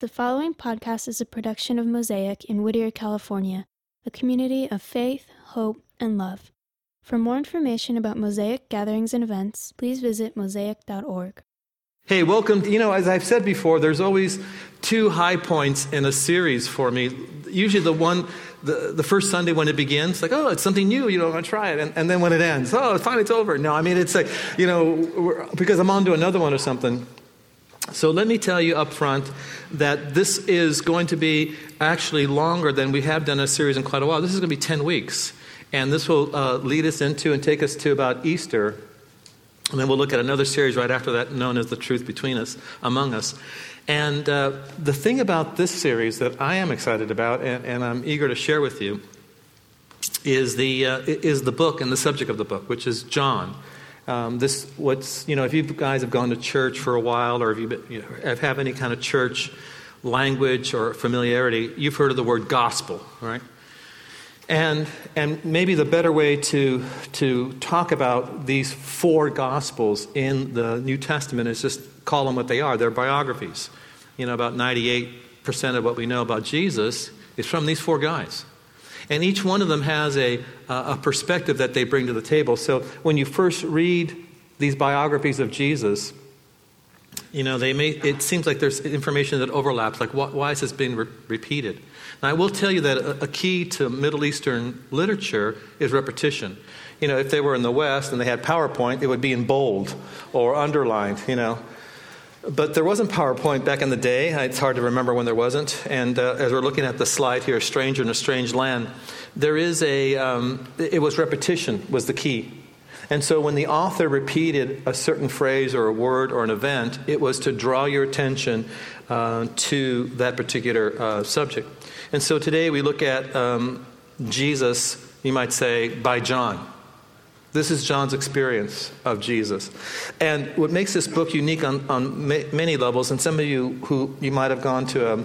The following podcast is a production of Mosaic in Whittier, California, a community of faith, hope, and love. For more information about Mosaic gatherings and events, please visit mosaic.org. Hey, welcome. You know, as I've said before, there's always two high points in a series for me. Usually the one, the, the first Sunday when it begins, like, oh, it's something new, you know, I'm going to try it. And, and then when it ends, oh, finally it's over. No, I mean, it's like, you know, because I'm on to another one or something. So let me tell you up front that this is going to be actually longer than we have done a series in quite a while. This is going to be 10 weeks. And this will uh, lead us into and take us to about Easter. And then we'll look at another series right after that known as The Truth Between Us, Among Us. And uh, the thing about this series that I am excited about and, and I'm eager to share with you is the, uh, is the book and the subject of the book, which is John. Um, this what's you know if you guys have gone to church for a while or if you, been, you know, have any kind of church language or familiarity, you've heard of the word gospel, right? And and maybe the better way to to talk about these four gospels in the New Testament is just call them what they are. They're biographies. You know, about ninety eight percent of what we know about Jesus is from these four guys. And each one of them has a, a perspective that they bring to the table. So when you first read these biographies of Jesus, you know, they may, it seems like there's information that overlaps, like why is this being re- repeated? Now, I will tell you that a, a key to Middle Eastern literature is repetition. You know, if they were in the West and they had PowerPoint, it would be in bold or underlined, you know. But there wasn't PowerPoint back in the day. It's hard to remember when there wasn't. And uh, as we're looking at the slide here, "Stranger in a Strange Land," there is a. Um, it was repetition was the key. And so when the author repeated a certain phrase or a word or an event, it was to draw your attention uh, to that particular uh, subject. And so today we look at um, Jesus, you might say, by John. This is John's experience of Jesus. And what makes this book unique on, on ma- many levels, and some of you who you might have gone to a,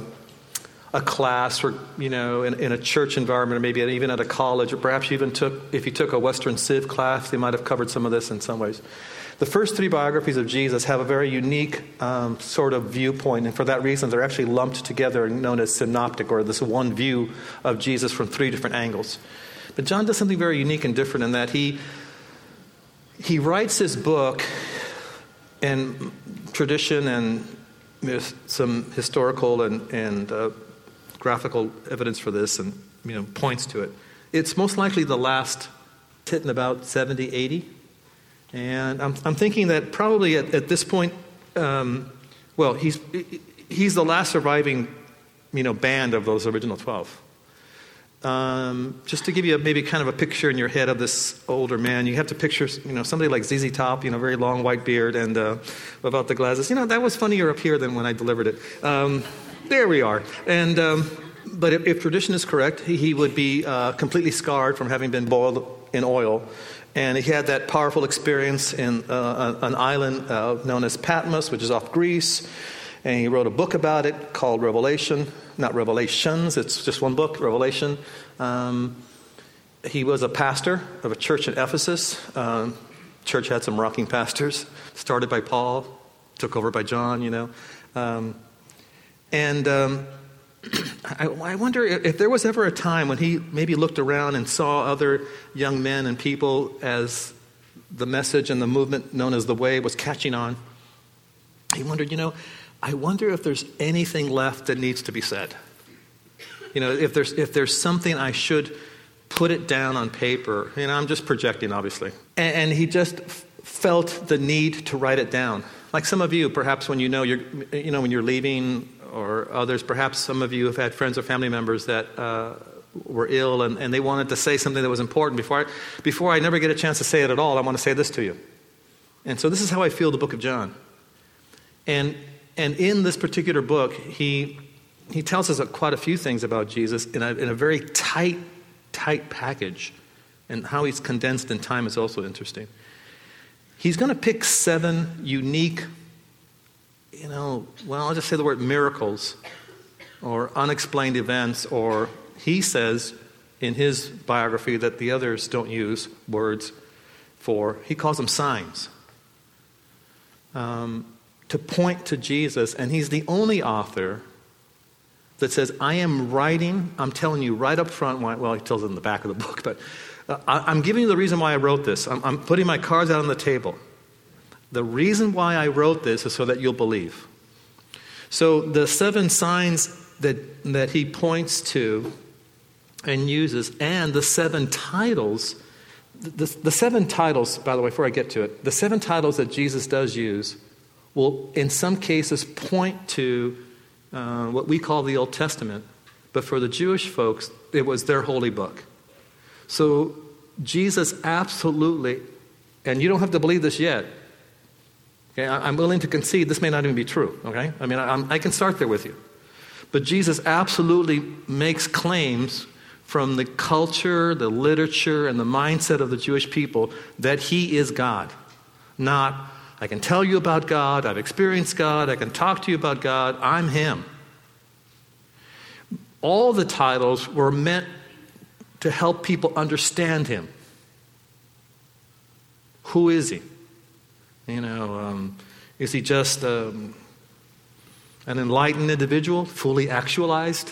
a class or, you know, in, in, a church environment or maybe even at a college, or perhaps you even took, if you took a Western Civ class, they might have covered some of this in some ways. The first three biographies of Jesus have a very unique um, sort of viewpoint, and for that reason, they're actually lumped together and known as synoptic, or this one view of Jesus from three different angles. But John does something very unique and different in that he he writes his book and tradition and some historical and, and uh, graphical evidence for this and you know points to it. It's most likely the last hit in about 70 80 and i'm, I'm thinking that probably at, at this point um, well he's he's the last surviving you know band of those original 12 um, just to give you a, maybe kind of a picture in your head of this older man, you have to picture, you know, somebody like ZZ Top, you know, very long white beard and uh, without the glasses. You know, that was funnier up here than when I delivered it. Um, there we are. And um, but if, if, tradition is correct, he, he would be uh, completely scarred from having been boiled in oil. And he had that powerful experience in uh, an island uh, known as Patmos, which is off Greece. And he wrote a book about it called Revelation not Revelations, it's just one book, Revelation. Um, he was a pastor of a church in Ephesus. Um, church had some rocking pastors, started by Paul, took over by John, you know. Um, and um, I, I, wonder if, if there was ever a time when he maybe looked around and saw other young men and people as the message and the movement known as the way was catching on. He wondered, you know, I wonder if there's anything left that needs to be said. You know, if there's, if there's something I should put it down on paper. You know, I'm just projecting, obviously. And, and he just f- felt the need to write it down. Like some of you, perhaps when you know you're, you know, when you're leaving, or others, perhaps some of you have had friends or family members that uh, were ill and, and they wanted to say something that was important. Before I, before I never get a chance to say it at all, I want to say this to you. And so this is how I feel the book of John. And and in this particular book, he, he tells us quite a few things about Jesus in a, in a very tight, tight package. And how he's condensed in time is also interesting. He's going to pick seven unique, you know, well, I'll just say the word miracles or unexplained events, or he says in his biography that the others don't use words for. He calls them signs. Um, to point to Jesus, and he's the only author that says, I am writing, I'm telling you right up front, why, well, he tells it in the back of the book, but uh, I, am giving you the reason why I wrote this. I'm, I'm putting my cards out on the table. The reason why I wrote this is so that you'll believe. So the seven signs that, that he points to and uses, and the seven titles, the, the seven titles, by the way, before I get to it, the seven titles that Jesus does use will, in some cases, point to uh, what we call the Old Testament, but for the Jewish folks, it was their holy book. So Jesus absolutely, and you don't have to believe this yet. Okay, I'm willing to concede this may not even be true. Okay, I mean I, I can start there with you, but Jesus absolutely makes claims from the culture, the literature, and the mindset of the Jewish people that he is God. Not, I can tell you about God, I've experienced God, I can talk to you about God, I'm him. All the titles were meant to help people understand him. Who is he? You know, um, is he just um, an enlightened individual, fully actualized?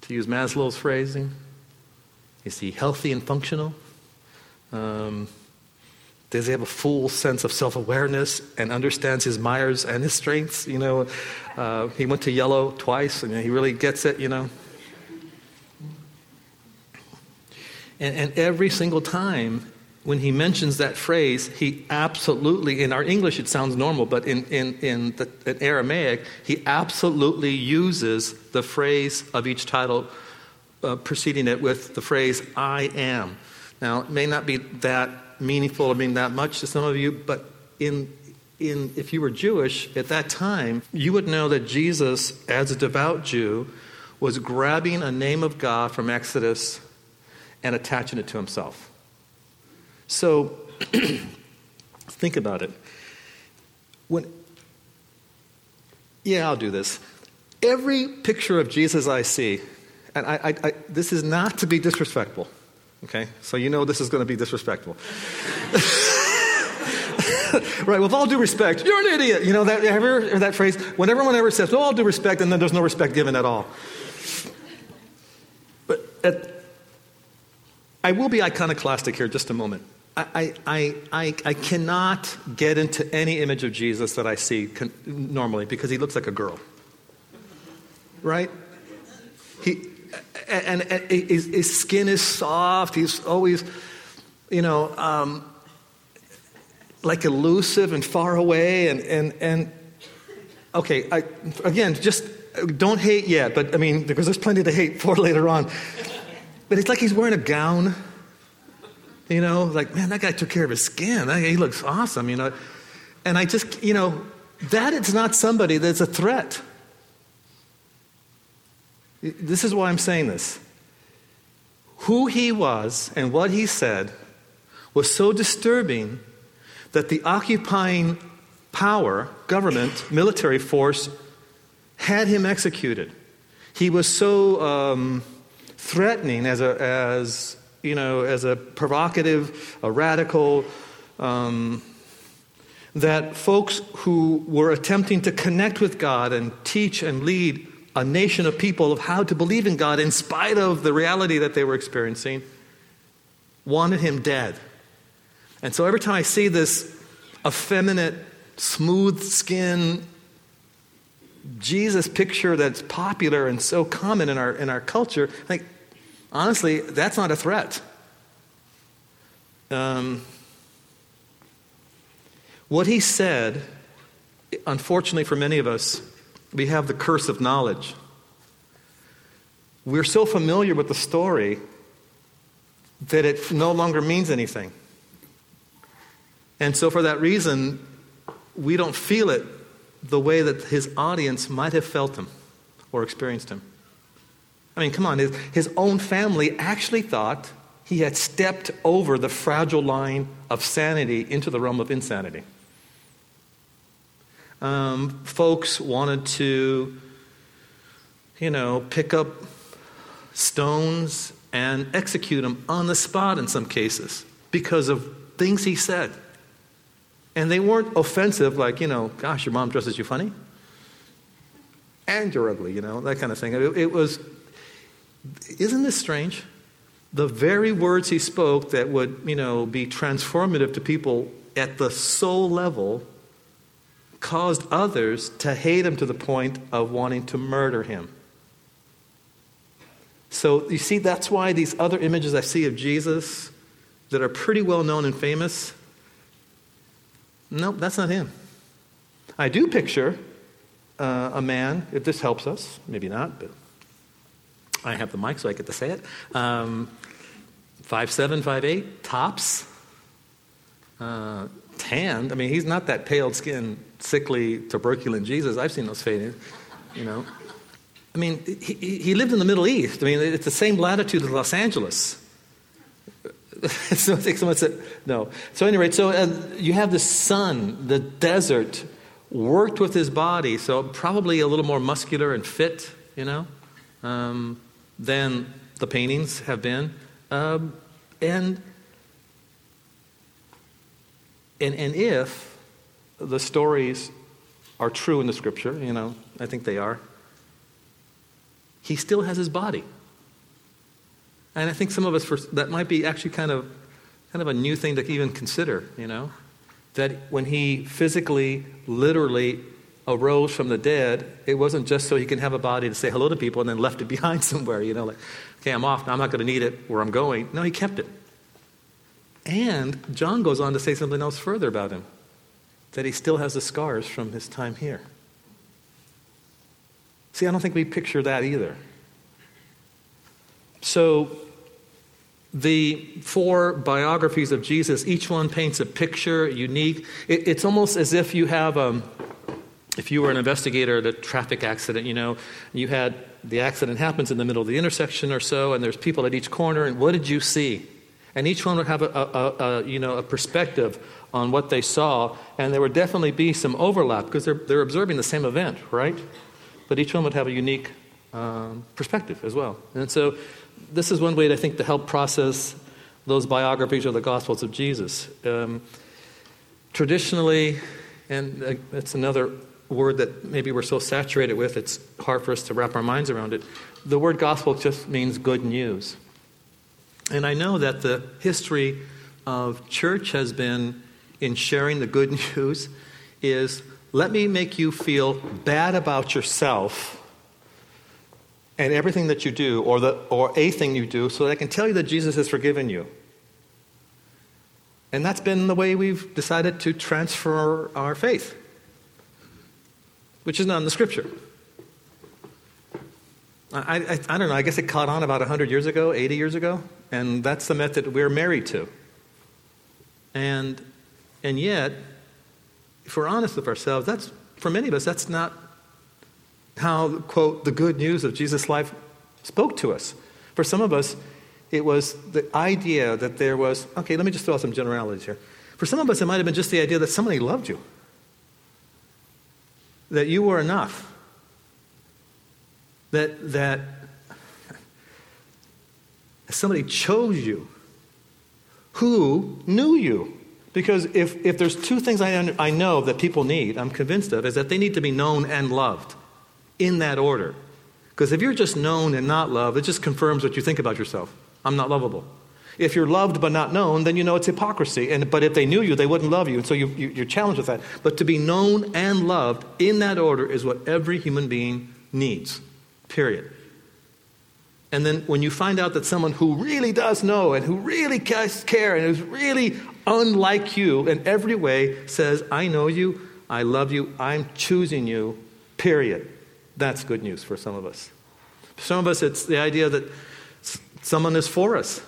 to use Maslow's phrasing? Is he healthy and functional? Um, does he have a full sense of self awareness and understands his Myers and his strengths? You know, uh, he went to yellow twice and he really gets it, you know. And, and every single time when he mentions that phrase, he absolutely, in our English it sounds normal, but in, in, in, the, in Aramaic, he absolutely uses the phrase of each title, uh, preceding it with the phrase, I am. Now, it may not be that meaningful or mean that much to some of you, but in, in, if you were Jewish at that time, you would know that Jesus, as a devout Jew, was grabbing a name of God from Exodus and attaching it to himself. So think about it. When, yeah, I'll do this. Every picture of Jesus I see, and I, I, I, this is not to be disrespectful, okay? So you know this is going to be disrespectful. right, with all due respect, you're an idiot. You know that, ever, that phrase? When everyone ever says, with all due respect, and then there's no respect given at all. But at, I will be iconoclastic here just a moment. I, I, I, I cannot get into any image of Jesus that I see con- normally because he looks like a girl. Right? He, and, and his, his, skin is soft. He's always, you know, um, like elusive and far away. And, and, and okay, I, again, just don't hate yet, but I mean, because there's plenty to hate for later on. But it's like he's wearing a gown you know, like, man, that guy took care of his skin. He looks awesome, you know. And I just, you know, that is not somebody that's a threat. This is why I'm saying this. Who he was and what he said was so disturbing that the occupying power, government, military force, had him executed. He was so um, threatening as, a, as you know, as a provocative, a radical, um, that folks who were attempting to connect with God and teach and lead a nation of people of how to believe in God in spite of the reality that they were experiencing wanted him dead. And so every time I see this effeminate, smooth skin Jesus picture that's popular and so common in our, in our culture, like, honestly, that's not a threat. Um, what he said, unfortunately for many of us, we have the curse of knowledge. We're so familiar with the story that it no longer means anything. And so, for that reason, we don't feel it the way that his audience might have felt him or experienced him. I mean, come on, his, his own family actually thought he had stepped over the fragile line of sanity into the realm of insanity. Um, folks wanted to, you know, pick up stones and execute him on the spot in some cases because of things he said. And they weren't offensive, like, you know, gosh, your mom dresses you funny. and you're ugly, you know, that kind of thing. It, it was, isn't this strange? The very words he spoke that would, you know, be transformative to people at the soul level caused others to hate him to the point of wanting to murder him. So you see, that's why these other images I see of Jesus that are pretty well known and famous, nope, that's not him. I do picture uh, a man, if this helps us, maybe not, but I have the mic so I get to say it. Um, five seven, five eight, tops, uh, tanned. I mean, he's not that pale skinned, sickly, tuberculin Jesus. I've seen those faded, you know. I mean, he, he lived in the Middle East. I mean, it's the same latitude as Los Angeles. so someone said, no. So, anyway, so uh, you have the sun, the desert, worked with his body, so probably a little more muscular and fit, you know, um, than the paintings have been. Um, and, and, and if the stories are true in the scripture, you know, I think they are, he still has his body. And I think some of us, for, that might be actually kind of, kind of a new thing to even consider, you know? That when he physically, literally arose from the dead, it wasn't just so he can have a body to say hello to people and then left it behind somewhere, you know, like, okay, I'm off, now I'm not going to need it where I'm going. No, he kept it. And John goes on to say something else further about him that he still has the scars from his time here. See, I don't think we picture that either. So, the four biographies of Jesus, each one paints a picture, unique. It, it's almost as if you have, um, if you were an investigator at a traffic accident, you know, you had the accident happens in the middle of the intersection or so, and there's people at each corner, and what did you see? And each one would have a, a, a, you know, a perspective on what they saw, and there would definitely be some overlap because they're, they're observing the same event, right? But each one would have a unique um, perspective as well. And so this is one way, I think, to help process those biographies or the Gospels of Jesus. Um, traditionally, and uh, it's another word that maybe we're so saturated with, it's hard for us to wrap our minds around it. The word gospel just means good news. And I know that the history of church has been in sharing the good news is let me make you feel bad about yourself and everything that you do, or, the, or a thing you do, so that I can tell you that Jesus has forgiven you. And that's been the way we've decided to transfer our faith, which is not in the scripture. I, I, I, don't know, I guess it caught on about 100 years ago, 80 years ago, and that's the method we're married to. And, and yet, if we're honest with ourselves, that's, for many of us, that's not how, quote, the good news of Jesus' life spoke to us. For some of us, it was the idea that there was, okay, let me just throw out some generalities here. For some of us, it might have been just the idea that somebody loved you, that you were enough, that, that somebody chose you, who knew you. Because if, if there's two things I, I know that people need, I'm convinced of, is that they need to be known and loved in that order. Because if you're just known and not loved, it just confirms what you think about yourself. I'm not lovable. If you're loved but not known, then you know it's hypocrisy. And, but if they knew you, they wouldn't love you. And so you, you, you're challenged with that. But to be known and loved in that order is what every human being needs, period. And then when you find out that someone who really does know and who really care and is really unlike you in every way says, I know you, I love you, I'm choosing you, period. That's good news for some of us. For some of us, it's the idea that someone is for us.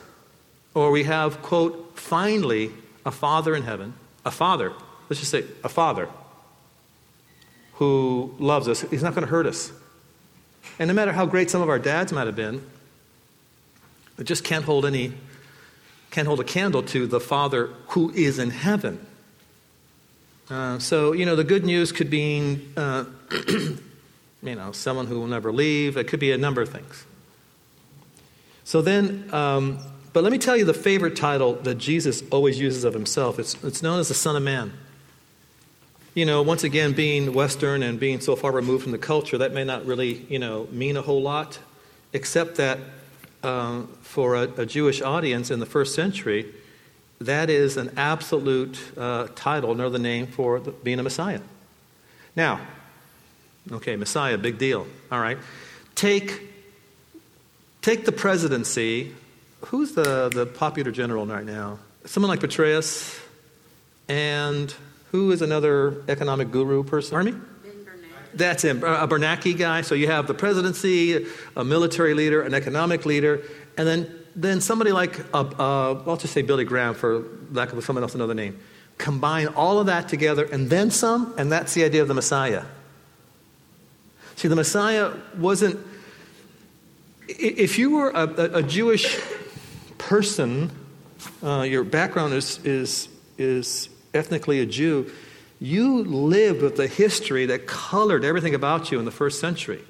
Or we have, quote, finally, a father in heaven, a father, let's just say a father who loves us. He's not going to hurt us. And no matter how great some of our dads might have been, it just can't hold any, can't hold a candle to the Father who is in heaven. Uh, so, you know, the good news could mean uh, you know, someone who will never leave. It could be a number of things. So then, um, but let me tell you the favorite title that Jesus always uses of himself. It's, it's known as the Son of Man. You know, once again, being Western and being so far removed from the culture, that may not really, you know, mean a whole lot, except that uh, for a, a, Jewish audience in the first century, that is an absolute uh, title, another name for the, being a Messiah. Now, okay, Messiah, big deal. All right. Take, take the presidency. Who's the, the popular general right now? Someone like Petraeus and who is another economic guru person? Army? That's him, a Bernanke guy. So you have the presidency, a military leader, an economic leader, and then, then somebody like, uh, uh, I'll just say Billy Graham for lack of someone else another name. Combine all of that together and then some, and that's the idea of the Messiah. See, the Messiah wasn't, if you were a, a, a Jewish person, uh, your background is, is, is ethnically a Jew, you lived with the history that colored everything about you in the first century.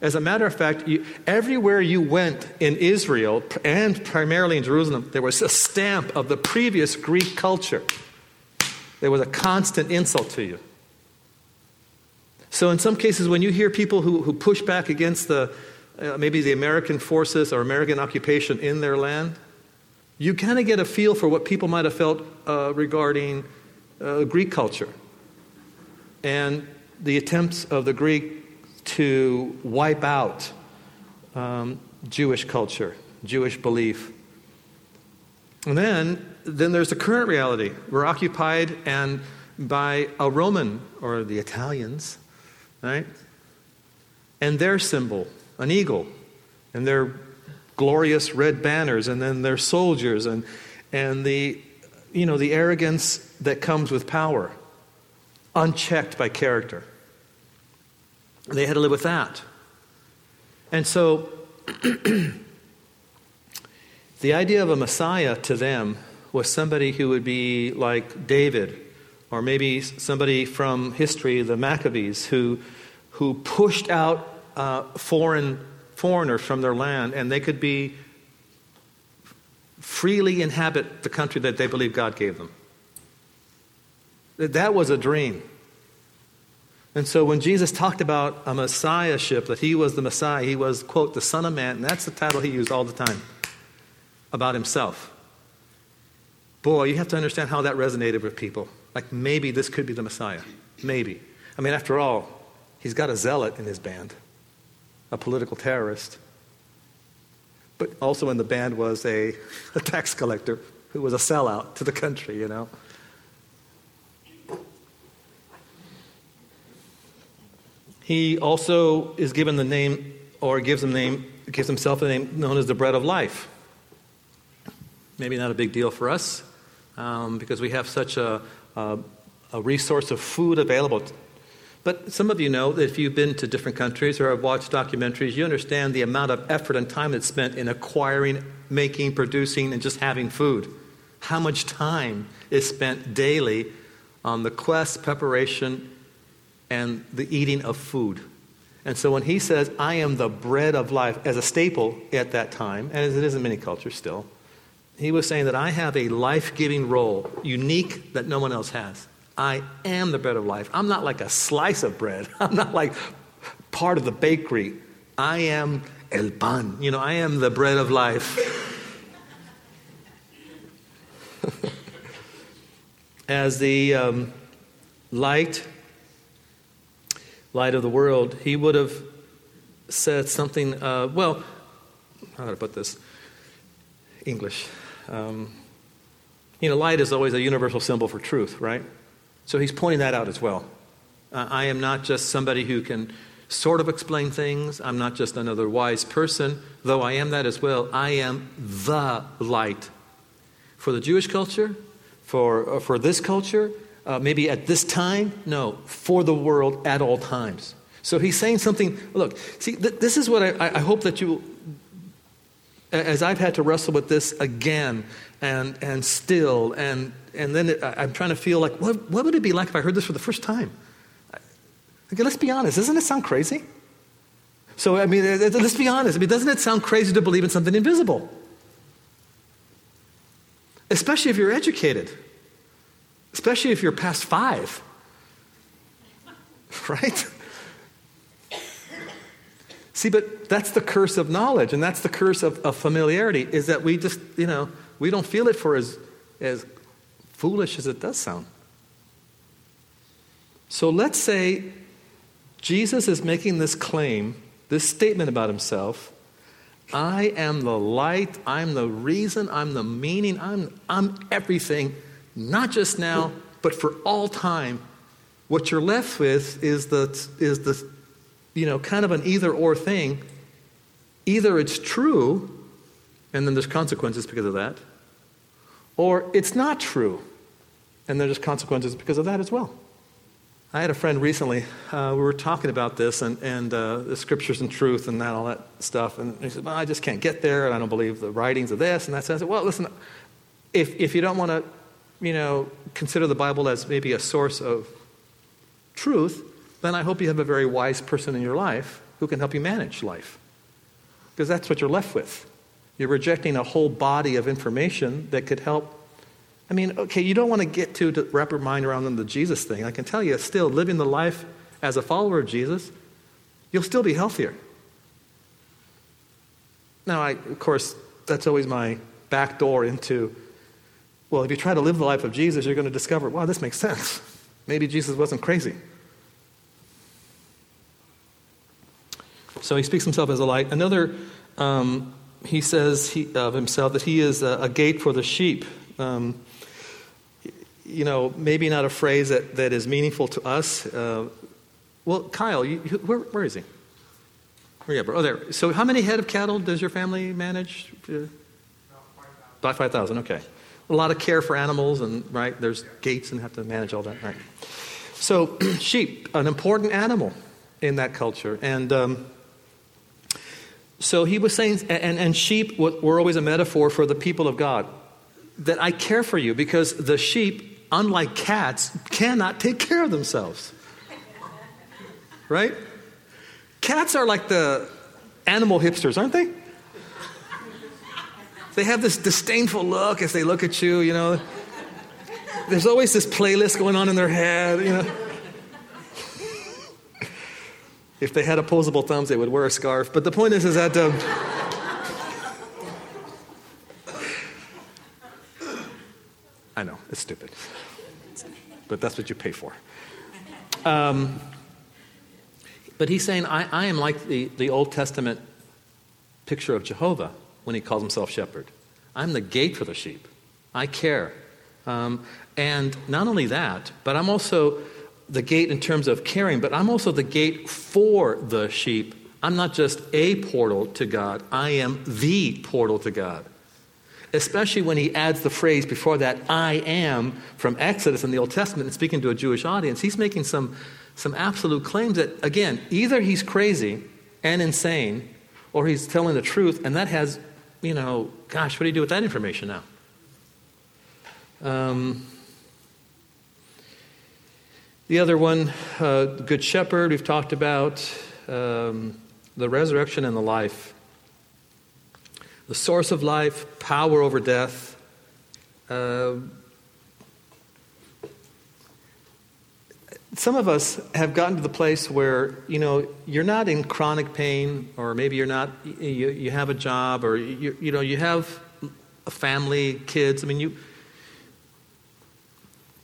As a matter of fact, you, everywhere you went in Israel, and primarily in Jerusalem, there was a stamp of the previous Greek culture. There was a constant insult to you. So, in some cases, when you hear people who, who push back against the, uh, maybe the American forces or American occupation in their land, you kind of get a feel for what people might have felt uh, regarding uh, Greek culture and the attempts of the Greek to wipe out um, Jewish culture, Jewish belief. And then, then there's the current reality. We're occupied and by a Roman or the Italians, right? And their symbol, an eagle, and their glorious red banners, and then their soldiers, and, and the, you know, the arrogance that comes with power, unchecked by character. They had to live with that. And so, the idea of a Messiah to them was somebody who would be like David, or maybe somebody from history, the Maccabees, who, who pushed out uh, foreign foreigners from their land, and they could be freely inhabit the country that they believe God gave them. That was a dream. And so when Jesus talked about a messiahship, that he was the Messiah, he was, quote, the Son of Man, and that's the title he used all the time about himself. Boy, you have to understand how that resonated with people. Like maybe this could be the Messiah. Maybe. I mean, after all, he's got a zealot in his band, a political terrorist. But also in the band was a, a tax collector who was a sellout to the country, you know. He also is given the name, or gives him name, gives himself a name known as the bread of life. Maybe not a big deal for us, um, because we have such a, a, a resource of food available. But some of you know that if you've been to different countries or have watched documentaries, you understand the amount of effort and time that's spent in acquiring, making, producing, and just having food. How much time is spent daily on the quest, preparation, and the eating of food. And so when he says, I am the bread of life, as a staple at that time, and as it is in many cultures still, he was saying that I have a life giving role, unique that no one else has. I am the bread of life. I'm not like a slice of bread, I'm not like part of the bakery. I am el pan. You know, I am the bread of life. as the um, light light of the world, he would have said something, uh, well, how do I put this? English. Um, you know, light is always a universal symbol for truth, right? So he's pointing that out as well. Uh, I am not just somebody who can sort of explain things. I'm not just another wise person, though I am that as well. I am the light. For the Jewish culture, for, uh, for this culture, uh, maybe at this time. No, for the world at all times. So he's saying something. Look, see, th- this is what I, I hope that you, as I've had to wrestle with this again and, and still, and, and then it, I'm trying to feel like, what, what would it be like if I heard this for the first time? Okay, let's be honest. Doesn't it sound crazy? So, I mean, let's be honest. I mean, doesn't it sound crazy to believe in something invisible? Especially if you're educated especially if you're past five. right? See, but that's the curse of knowledge, and that's the curse of, of familiarity, is that we just, you know, we don't feel it for as, as foolish as it does sound. So let's say Jesus is making this claim, this statement about himself I am the light, I'm the reason, I'm the meaning, I'm, I'm everything, not just now, but for all time. What you're left with is the, is the you know, kind of an either or thing. Either it's true, and then there's consequences because of that, or it's not true, and there's consequences because of that as well. I had a friend recently, uh, we were talking about this and, and uh, the scriptures and truth and that, all that stuff. And he said, Well, I just can't get there, and I don't believe the writings of this and that. So I said, Well, listen, if, if you don't want to, you know, consider the Bible as maybe a source of truth, then I hope you have a very wise person in your life who can help you manage life. Because that's what you're left with. You're rejecting a whole body of information that could help I mean, okay, you don't want to get to, to wrap your mind around the Jesus thing. I can tell you, still, living the life as a follower of Jesus, you'll still be healthier. Now, I, of course, that's always my back door into, well, if you try to live the life of Jesus, you're going to discover, wow, this makes sense. Maybe Jesus wasn't crazy. So he speaks himself as a light. Another, um, he says he, of himself that he is a, a gate for the sheep. Um, you know, maybe not a phrase that, that is meaningful to us. Uh, well, Kyle, you, where, where is he? Oh, there. So, how many head of cattle does your family manage? About 5,000, okay. A lot of care for animals, and right, there's gates and have to manage all that, right? So, sheep, an important animal in that culture. And um, so he was saying, and, and sheep were always a metaphor for the people of God. That I care for you because the sheep unlike cats, cannot take care of themselves. Right? Cats are like the animal hipsters, aren't they? They have this disdainful look as they look at you, you know. There's always this playlist going on in their head, you know. If they had opposable thumbs, they would wear a scarf. But the point is, is that. Um, I know, it's stupid. But that's what you pay for. Um, but he's saying, I, I am like the, the Old Testament picture of Jehovah when he calls himself shepherd. I'm the gate for the sheep. I care. Um, and not only that, but I'm also the gate in terms of caring, but I'm also the gate for the sheep. I'm not just a portal to God, I am the portal to God especially when he adds the phrase before that, I am, from Exodus in the Old Testament, and speaking to a Jewish audience. He's making some, some absolute claims that, again, either he's crazy and insane, or he's telling the truth, and that has, you know, gosh, what do you do with that information now? Um, the other one, uh, Good Shepherd, we've talked about. Um, the resurrection and the life the source of life, power over death. Uh, some of us have gotten to the place where you know you're not in chronic pain or maybe you're not you, you have a job or you, you know you have a family kids i mean you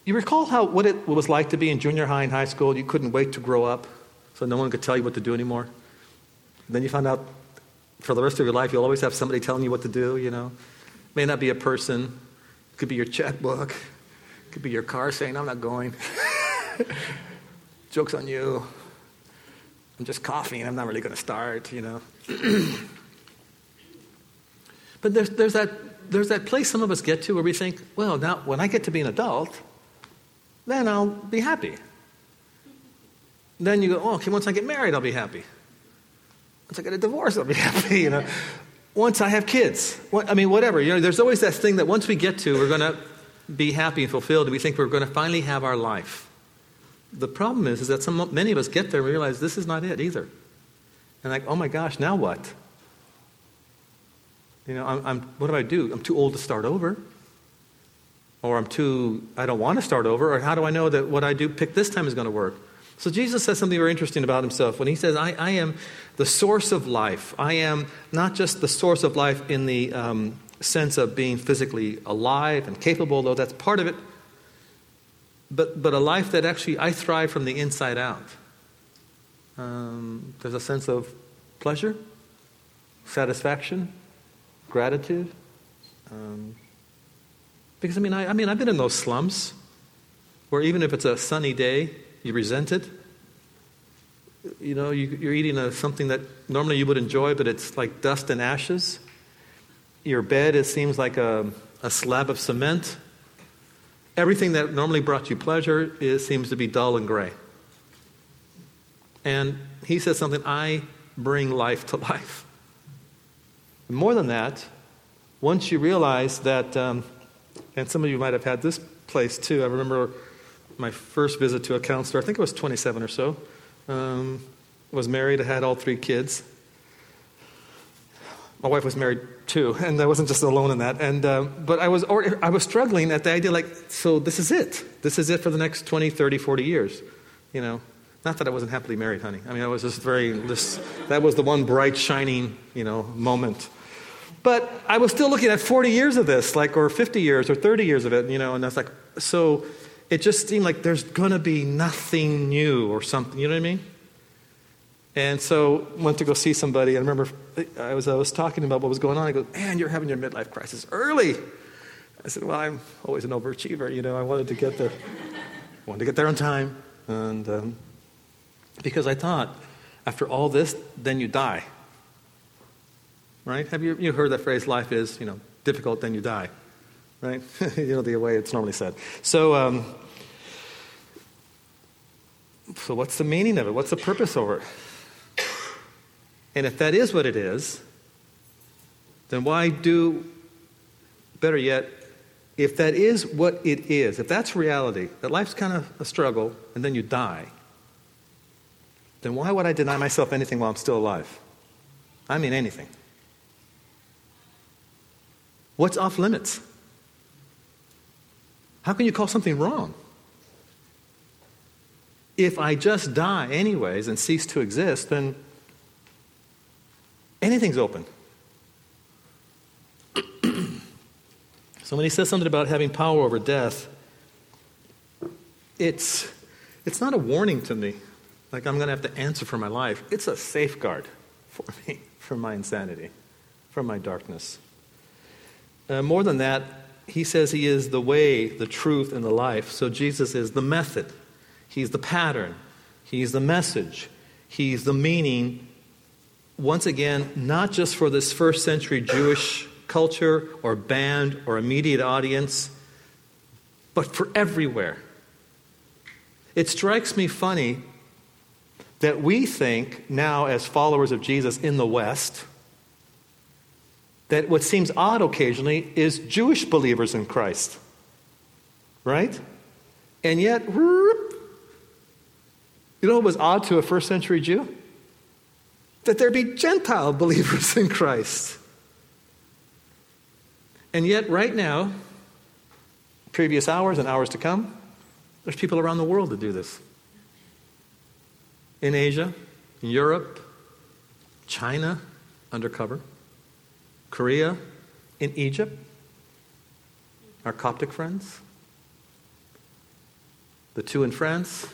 you recall how what it was like to be in junior high and high school you couldn't wait to grow up so no one could tell you what to do anymore then you found out for the rest of your life, you'll always have somebody telling you what to do, you know. May not be a person, it could be your checkbook, it could be your car saying, I'm not going. Joke's on you. I'm just coughing, I'm not really going to start, you know. but there's, there's, that, there's that place some of us get to where we think, well, now when I get to be an adult, then I'll be happy. Then you go, oh, okay, once I get married, I'll be happy. Once I get a divorce, I'll be happy, you know. Once I have kids, I mean, whatever. You know, there's always that thing that once we get to, we're going to be happy and fulfilled, and we think we're going to finally have our life. The problem is, is that some, many of us get there and realize this is not it either. And like, oh my gosh, now what? You know, I'm, I'm, what do I do? I'm too old to start over. Or I'm too, I don't want to start over. Or how do I know that what I do pick this time is going to work? So Jesus says something very interesting about himself when he says, I, I am the source of life. I am not just the source of life in the um, sense of being physically alive and capable, though that's part of it, but, but a life that actually I thrive from the inside out. Um, there's a sense of pleasure, satisfaction, gratitude. Um, because I mean, I, I mean, I've been in those slums where even if it's a sunny day, you resent it. You know, you, are eating a, something that normally you would enjoy, but it's like dust and ashes. Your bed, it seems like a, a slab of cement. Everything that normally brought you pleasure is, seems to be dull and gray. And he says something I bring life to life. More than that, once you realize that, um, and some of you might have had this place too. I remember my first visit to a counselor, I think it was 27 or so. Um, was married, I had all three kids. My wife was married too, and I wasn't just alone in that. And, uh, but I was, I was struggling at the idea, like, so this is it. This is it for the next 20, 30, 40 years. You know, not that I wasn't happily married, honey. I mean, I was just very, that was the one bright, shining, you know, moment. But I was still looking at 40 years of this, like, or 50 years or 30 years of it, you know, and I was like, so it just seemed like there's going to be nothing new or something, you know what I mean? And so went to go see somebody. I remember I was, I was talking about what was going on. I go, man, you're having your midlife crisis early. I said, well, I'm always an overachiever. You know, I wanted to get there, wanted to get there on time. And um, because I thought, after all this, then you die. Right? Have you, you heard that phrase, life is, you know, difficult, then you die? Right? you know, the way it's normally said. So, um, so what's the meaning of it? What's the purpose of it? And if that is what it is, then why do, better yet, if that is what it is, if that's reality, that life's kind of a struggle and then you die, then why would I deny myself anything while I'm still alive? I mean, anything. What's off limits? How can you call something wrong? If I just die anyways and cease to exist, then Anything's open. so when he says something about having power over death, it's, it's not a warning to me, like I'm going to have to answer for my life. It's a safeguard for me, for my insanity, for my darkness. Uh, more than that, he says he is the way, the truth, and the life. So Jesus is the method, he's the pattern, he's the message, he's the meaning, once again, not just for this first century Jewish culture or band or immediate audience, but for everywhere. It strikes me funny that we think now, as followers of Jesus in the West, that what seems odd occasionally is Jewish believers in Christ. Right? And yet, you know what was odd to a first century Jew? that there be Gentile believers in Christ. And yet, right now, previous hours and hours to come, there's people around the world that do this. In Asia, in Europe, China, undercover, Korea, in Egypt, our Coptic friends, the two in France,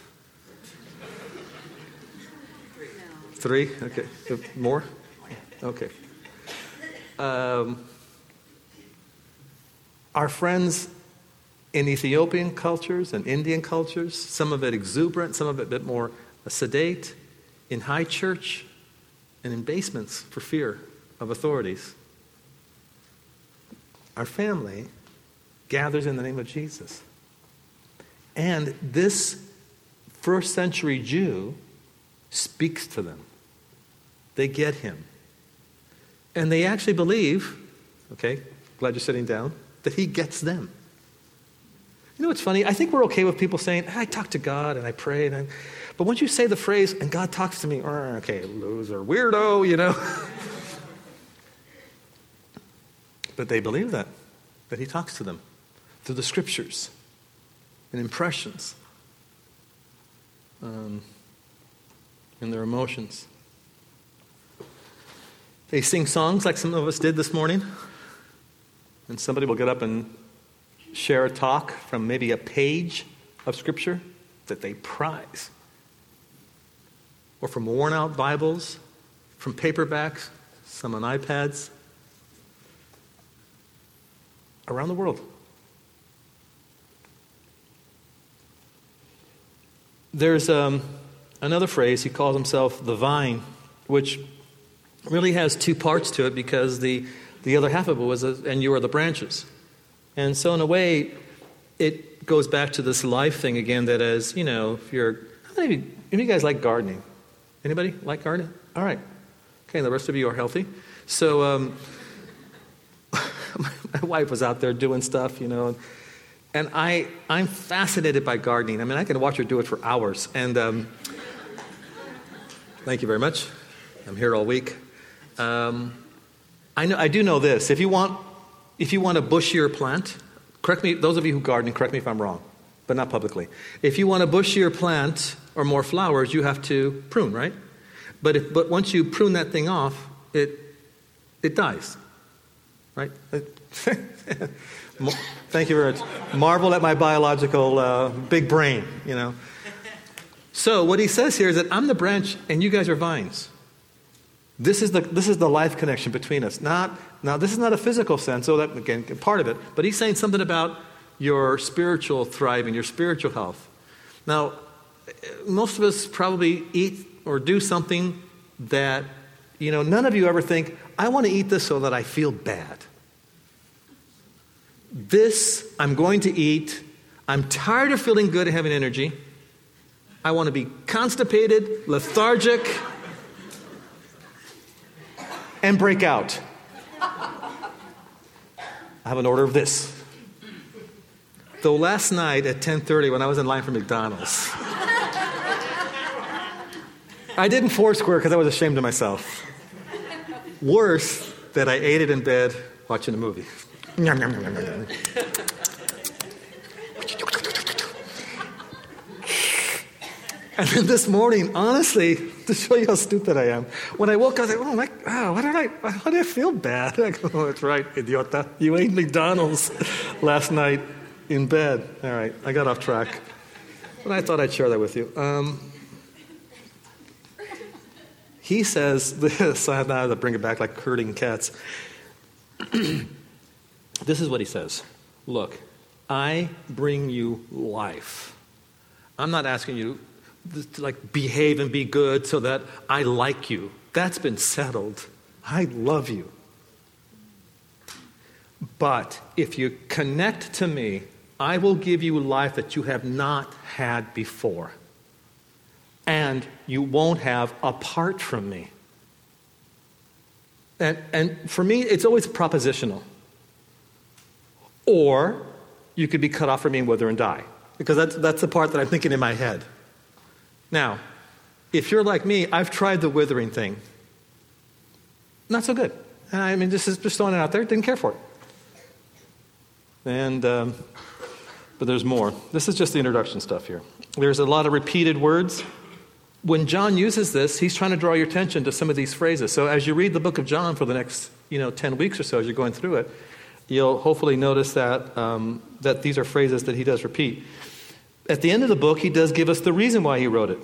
Three? Okay. More? Okay. Um, our friends in Ethiopian cultures and Indian cultures, some of it exuberant, some of it a bit more sedate, in high church and in basements for fear of authorities. Our family gathers in the name of Jesus. And this first century Jew speaks to them. They get him. And they actually believe, okay, glad you're sitting down, that he gets them. You know what's funny? I think we're okay with people saying, ah, I talk to God and I pray. And. But once you say the phrase, and God talks to me, uh, okay, loser, weirdo, you know. but they believe that, that he talks to them through the scriptures and impressions. um, in their emotions. They sing songs like some of us did this morning, and somebody will get up and share a talk from maybe a page of Scripture that they prize, or from worn out Bibles, from paperbacks, some on iPads, around the world. There's um, another phrase, he calls himself the vine, which really has two parts to it because the, the other half of it was, a, and you are the branches. And so, in a way, it goes back to this life thing again that as, you know, if you're, how many of you, any of you guys like gardening? Anybody like gardening? All right. Okay, the rest of you are healthy. So, um, my wife was out there doing stuff, you know, and, I, I'm fascinated by gardening. I mean, I can watch her do it for hours. And um, thank you very much. I'm here all week. Um, I, know, I do know this. If you want, if you want a bushier plant, correct me, those of you who garden, correct me if I'm wrong, but not publicly. If you want a bushier plant or more flowers, you have to prune, right? But, if, but once you prune that thing off, it, it dies, right? Thank you very much. Marvel at my biological uh, big brain, you know. So what he says here is that I'm the branch and you guys are vines. This is the, this is the life connection between us. Not, now, this is not a physical sense, so that, again, part of it, but he's saying something about your spiritual thriving, your spiritual health. Now, most of us probably eat or do something that, you know, none of you ever think, I want to eat this so that I feel bad. This I'm going to eat. I'm tired of feeling good and having energy. I want to be constipated, lethargic, and break out. I have an order of this. Though last night at 10:30 when I was in line for McDonald's, I didn't foursquare because I was ashamed of myself. Worse, that I ate it in bed watching a movie. And then this morning, honestly, to show you how stupid I am, when I woke up, I was like, oh my, oh, why did I, why did I feel bad? I go, oh, that's right, idiota. You ate McDonald's last night in bed. All right, I got off track. But I thought I'd share that with you. Um, he says this, I have to bring it back like herding cats. this is what he says Look, I bring you life. I'm not asking you to like behave and be good so that I like you. That's been settled. I love you. But if you connect to me, I will give you life that you have not had before. And you won't have apart from me. And, and for me, it's always propositional. Or you could be cut off from me and wither and die. Because that's, that's the part that I'm thinking in my head. Now, if you're like me, I've tried the withering thing. Not so good. I mean, this is just throwing it out there. Didn't care for it. And, um, but there's more. This is just the introduction stuff here. There's a lot of repeated words. When John uses this, he's trying to draw your attention to some of these phrases. So as you read the book of John for the next, you know, 10 weeks or so as you're going through it, you'll hopefully notice that, um, that these are phrases that he does repeat. At the end of the book, he does give us the reason why he wrote it.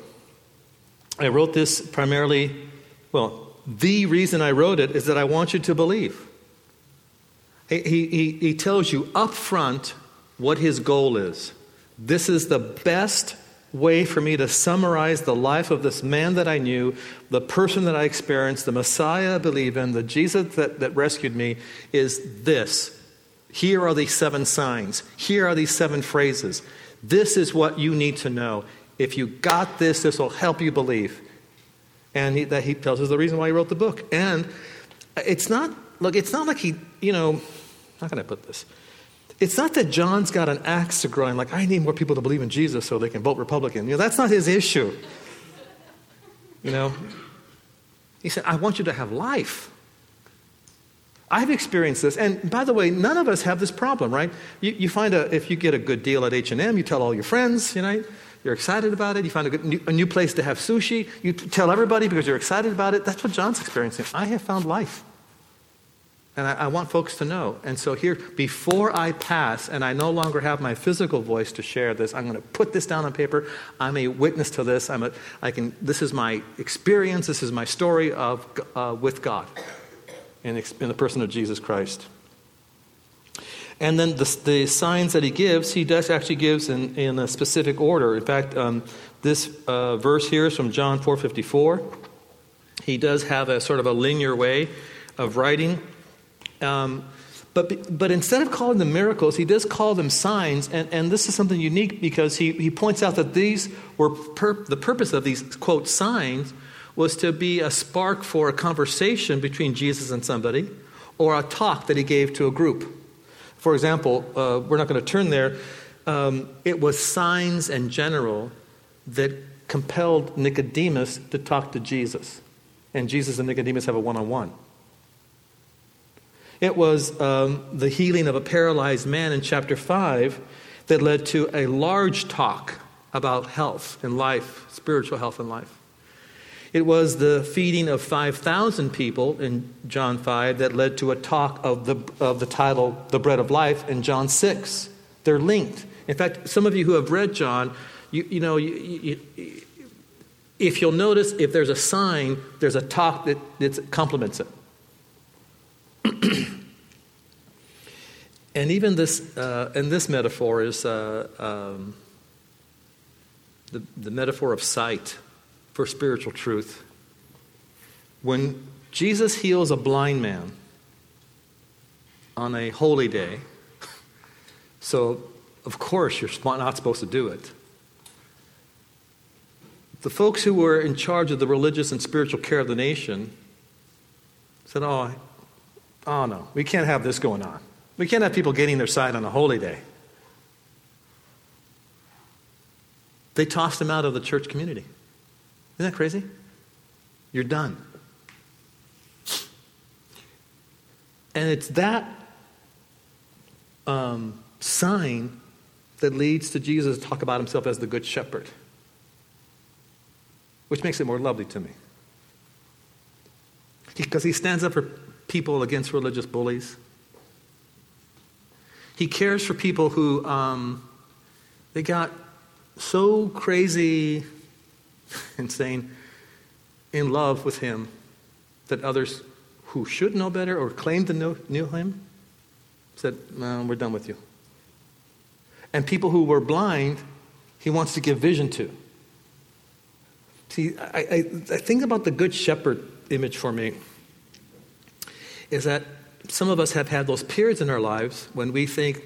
I wrote this primarily, well, the reason I wrote it is that I want you to believe. He, he, he tells you up front what his goal is. This is the best way for me to summarize the life of this man that I knew, the person that I experienced, the Messiah I believe in, the Jesus that, that rescued me, is this. Here are these seven signs. Here are these seven phrases. This is what you need to know. If you got this, this will help you believe. And he, that he tells us the reason why he wrote the book. And it's not, look, it's not like he, you know, how can I put this? It's not that John's got an axe to grind, like, I need more people to believe in Jesus so they can vote Republican. You know, that's not his issue. You know, he said, I want you to have life. I've experienced this, and by the way, none of us have this problem, right? You, you find a if you get a good deal at H and M, you tell all your friends, you know, You're excited about it. You find a, good, new, a new place to have sushi. You tell everybody because you're excited about it. That's what John's experiencing. I have found life. And I, I, want folks to know. And so here, before I pass, and I no longer have my physical voice to share this, I'm going to put this down on paper. I'm a witness to this. I'm a, I can, this is my experience. This is my story of, uh, with God in, in the person of Jesus Christ. And then the, the, signs that he gives, he does actually gives in, in a specific order. In fact, um, this uh, verse here is from John 4.54. He does have a sort of a linear way of writing. Um, but, but instead of calling them miracles, he does call them signs. And, and this is something unique because he, he points out that these were the purpose of these, quote, signs was to be a spark for a conversation between Jesus and somebody or a talk that he gave to a group. For example, uh, we're not going to turn there. Um, it was signs in general that compelled Nicodemus to talk to Jesus. And Jesus and Nicodemus have a one on one. It was um, the healing of a paralyzed man in chapter 5 that led to a large talk about health and life, spiritual health and life. It was the feeding of 5,000 people in John 5 that led to a talk of the, of the title, The Bread of Life, in John 6. They're linked. In fact, some of you who have read John, you, you know, you, you, if you'll notice, if there's a sign, there's a talk that, that complements it. and even this, uh, and this metaphor is uh, um, the, the metaphor of sight for spiritual truth. When Jesus heals a blind man on a holy day, so of course you're not supposed to do it. The folks who were in charge of the religious and spiritual care of the nation said, Oh, Oh, no, we can't have this going on. We can't have people getting their sight on a holy day. They tossed him out of the church community. Isn't that crazy? You're done. And it's that um, sign that leads to Jesus to talk about himself as the Good Shepherd, which makes it more lovely to me. Because he stands up for people against religious bullies. He cares for people who um, they got so crazy, insane, in love with him that others who should know better or claim to know knew him said, "We're done with you." And people who were blind, he wants to give vision to. See, I, I, I think about the good shepherd image for me is that some of us have had those periods in our lives when we think,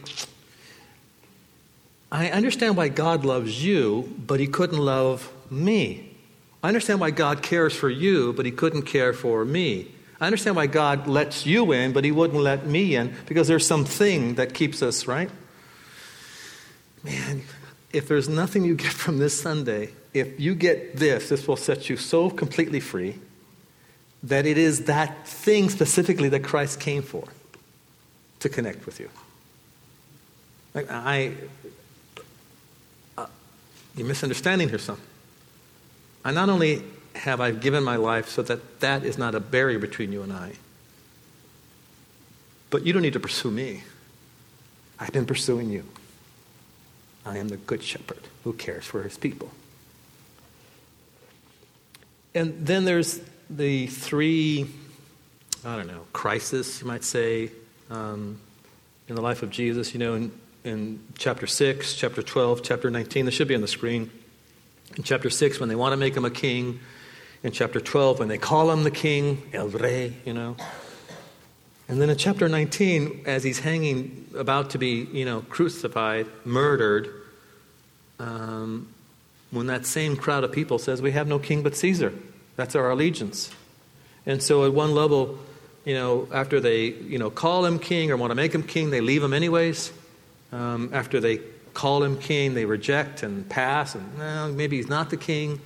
I understand why God loves you, but he couldn't love me. I understand why God cares for you, but he couldn't care for me. I understand why God lets you in, but he wouldn't let me in because there's something that keeps us, right? Man, if there's nothing you get from this Sunday, if you get this, this will set you so completely free that it is that thing specifically that Christ came for to connect with you. Like I, uh, you're misunderstanding here, son. I not only have I given my life so that that is not a barrier between you and I, but you don't need to pursue me. I've been pursuing you. I am the good shepherd who cares for his people. And then there's the three, I don't know, crisis, you might say, um, in the life of Jesus. You know, in, in chapter 6, chapter 12, chapter 19, this should be on the screen. In chapter 6, when they want to make him a king. In chapter 12, when they call him the king, El Rey, you know. And then in chapter 19, as he's hanging, about to be, you know, crucified, murdered, um, when that same crowd of people says, We have no king but Caesar. That's our allegiance. And so at one level, you know, after they, you know, call him king or want to make him king, they leave him anyways. Um, after they call him king, they reject and pass, and well, maybe he's not the king.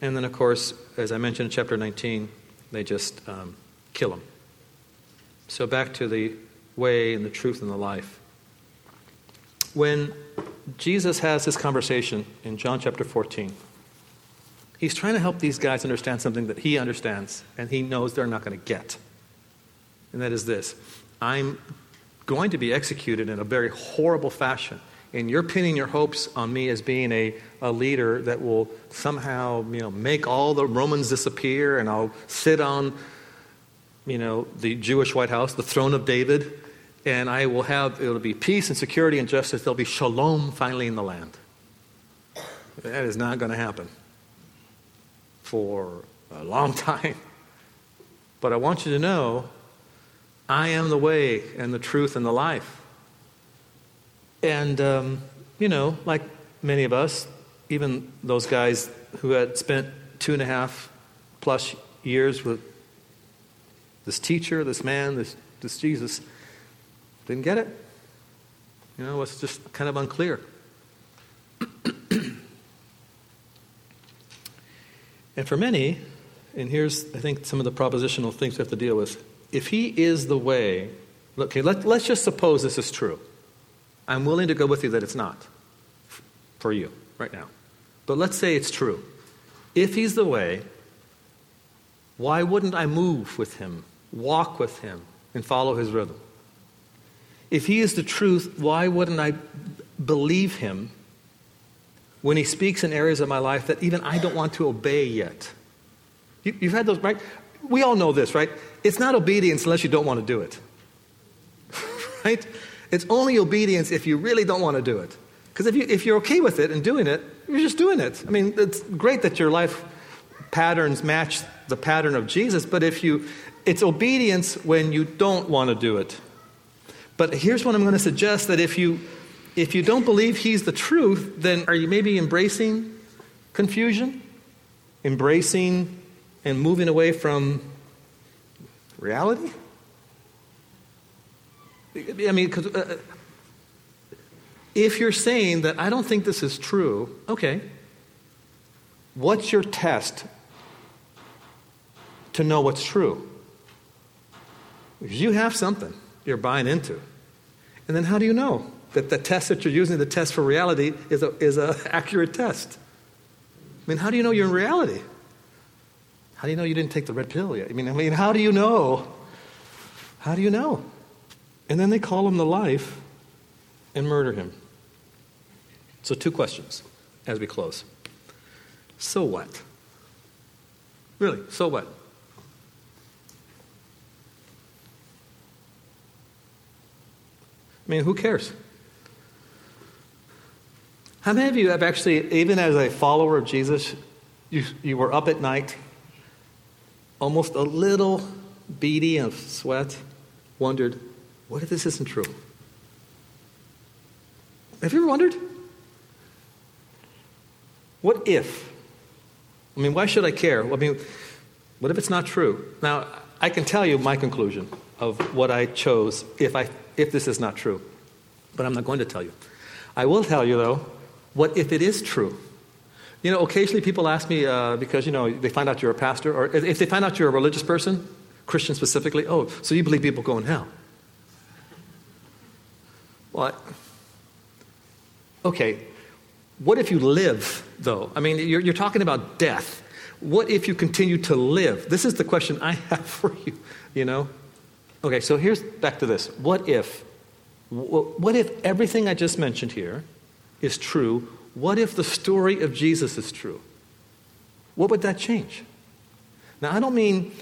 And then, of course, as I mentioned in chapter 19, they just um, kill him. So back to the way and the truth and the life. When Jesus has this conversation in John chapter 14. He's trying to help these guys understand something that he understands and he knows they're not going to get. And that is this I'm going to be executed in a very horrible fashion. And you're pinning your hopes on me as being a, a leader that will somehow you know, make all the Romans disappear and I'll sit on you know, the Jewish White House, the throne of David, and I will have, it'll be peace and security and justice. There'll be shalom finally in the land. That is not going to happen for a long time. But I want you to know I am the way and the truth and the life. And, um, you know, like many of us, even those guys who had spent two and a half plus years with this teacher, this man, this, this Jesus, didn't get it. You know, it's just kind of unclear. and for many, and here's, I think, some of the propositional things we have to deal with. If he is the way, okay, let, let's just suppose this is true. I'm willing to go with you that it's not for you right now. But let's say it's true. If he's the way, why wouldn't I move with him, walk with him, and follow his rhythm? If he is the truth, why wouldn't I believe him when he speaks in areas of my life that even I don't want to obey yet? You, have had those, right? We all know this, right? It's not obedience unless you don't want to do it. right? It's only obedience if you really don't want to do it. Because if, you, if you're okay with it and doing it, you're just doing it. I mean, it's great that your life patterns match the pattern of Jesus, but if you, it's obedience when you don't want to do it. But here's what I'm going to suggest that if you, if you don't believe he's the truth, then are you maybe embracing confusion? Embracing and moving away from reality? I mean, because uh, if you're saying that I don't think this is true, okay, what's your test to know what's true? Because you have something you're buying into. And then how do you know that the test that you're using, the test for reality, is an is a accurate test? I mean, how do you know you're in reality? How do you know you didn't take the red pill yet? I mean, I mean, how do you know? How do you know? And then they call him the life and murder him. So, two questions as we close. So what? Really, so what? I mean, who cares? How many of you have actually, even as a follower of Jesus, you, you were up at night, almost a little beady of sweat, wondered, what if this isn't true? Have you ever wondered? What if? I mean, why should I care? I mean, what if it's not true? Now, I can tell you my conclusion of what I chose if, I, if this is not true, but I'm not going to tell you. I will tell you, though, what if it is true? You know, occasionally people ask me uh, because, you know, they find out you're a pastor, or if they find out you're a religious person, Christian specifically, oh, so you believe people go in hell. What? Okay, what if you live, though? I mean, you're, you're talking about death. What if you continue to live? This is the question I have for you, you know? Okay, so here's back to this. What if? What if everything I just mentioned here is true? What if the story of Jesus is true? What would that change? Now, I don't mean,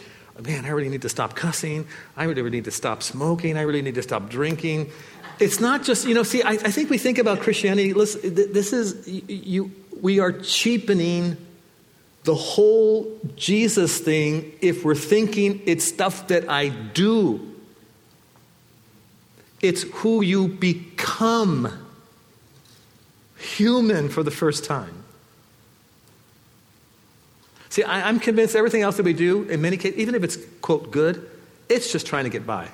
man, I really need to stop cussing. I really need to stop smoking. I really need to stop drinking it's not just, you know, see, I, I think we think about Christianity, listen, this is, you, we are cheapening the whole Jesus thing if we're thinking it's stuff that I do. It's who you become human for the first time. See, I, am convinced everything else that we do, in many cases, even if it's, quote, good, it's just trying to get by.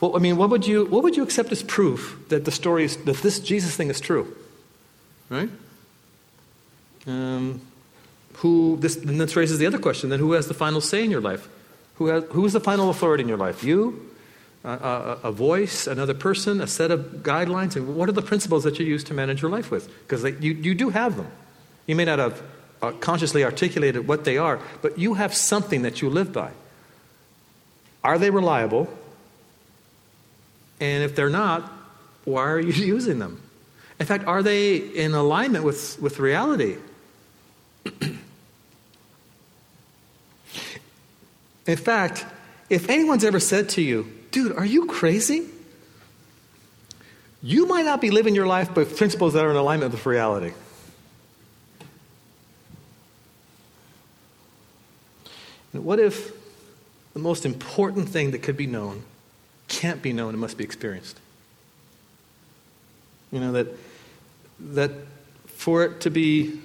Well, I mean, what would you, what would you accept as proof that the story is, that this Jesus thing is true? Right? Um, who, this, then this raises the other question then who has the final say in your life? Who, has, who is the final authority in your life? You? A, a, voice, another person, a set of guidelines, and what are the principles that you use to manage your life with? Because you, you do have them. You may not have uh, consciously articulated what they are, but you have something that you live by. Are they reliable? And if they're not, why are you using them? In fact, are they in alignment with, with reality? in fact, if anyone's ever said to you, dude, are you crazy? You might not be living your life with principles that are in alignment with reality. And what if the most important thing that could be known can't be known and must be experienced? You know, that, that for it to be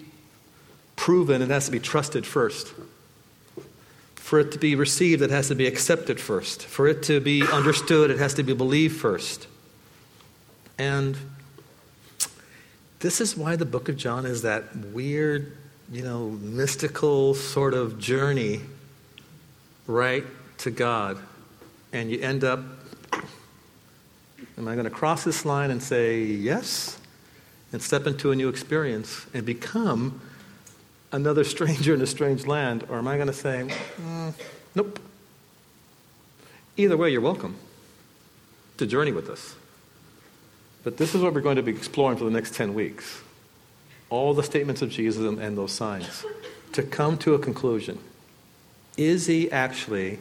proven, it has to be trusted first. For it to be received, it has to be accepted first. For it to be understood, it has to be believed first. And this is why the book of John is that weird, you know, mystical sort of journey right to God. And you end up, am I going to cross this line and say yes? And step into a new experience and become another stranger in a strange land? Or am I going to say, mm, nope? Either way, you're welcome to journey with us. But this is what we're going to be exploring for the next 10 weeks all the statements of Jesus and, and those signs to come to a conclusion. Is he actually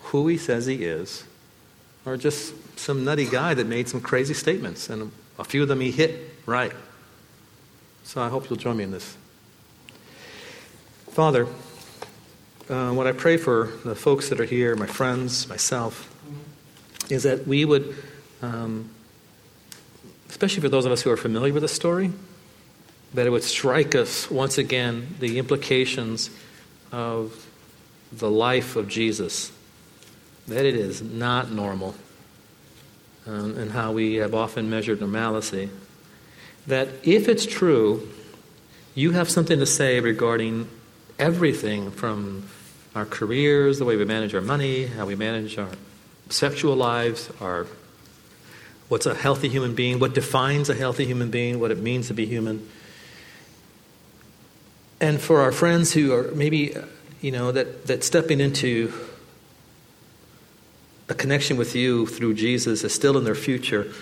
who he says he is, or just some nutty guy that made some crazy statements? And a few of them he hit right. So I hope you'll join me in this. Father, uh, what I pray for the folks that are here, my friends, myself, is that we would, um, especially for those of us who are familiar with the story, that it would strike us once again the implications of the life of Jesus, that it is not normal, um, and how we have often measured normalcy. That if it's true, you have something to say regarding everything from our careers, the way we manage our money, how we manage our sexual lives, our what's a healthy human being, what defines a healthy human being, what it means to be human. And for our friends who are maybe, you know, that, that stepping into a connection with you through Jesus is still in their future,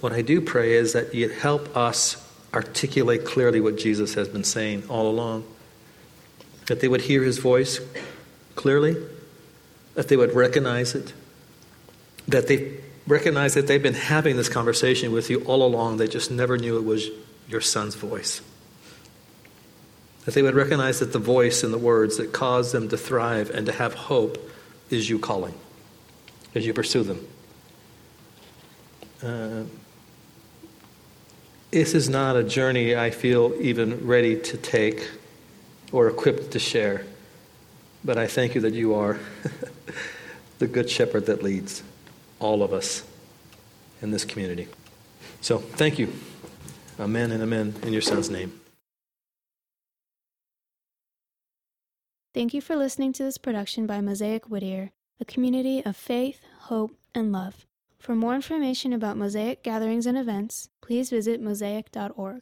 what I do pray is that you help us articulate clearly what Jesus has been saying all along that they would hear his voice clearly, that they would recognize it, that they recognize that they've been having this conversation with you all along, they just never knew it was your son's voice. That they would recognize that the voice and the words that cause them to thrive and to have hope is you calling as you pursue them. Uh, this is not a journey I feel even ready to take or equipped to share. But I thank you that you are the good shepherd that leads all of us in this community. So thank you. Amen and amen in your son's name. Thank you for listening to this production by Mosaic Whittier, a community of faith, hope, and love. For more information about Mosaic gatherings and events, please visit mosaic.org.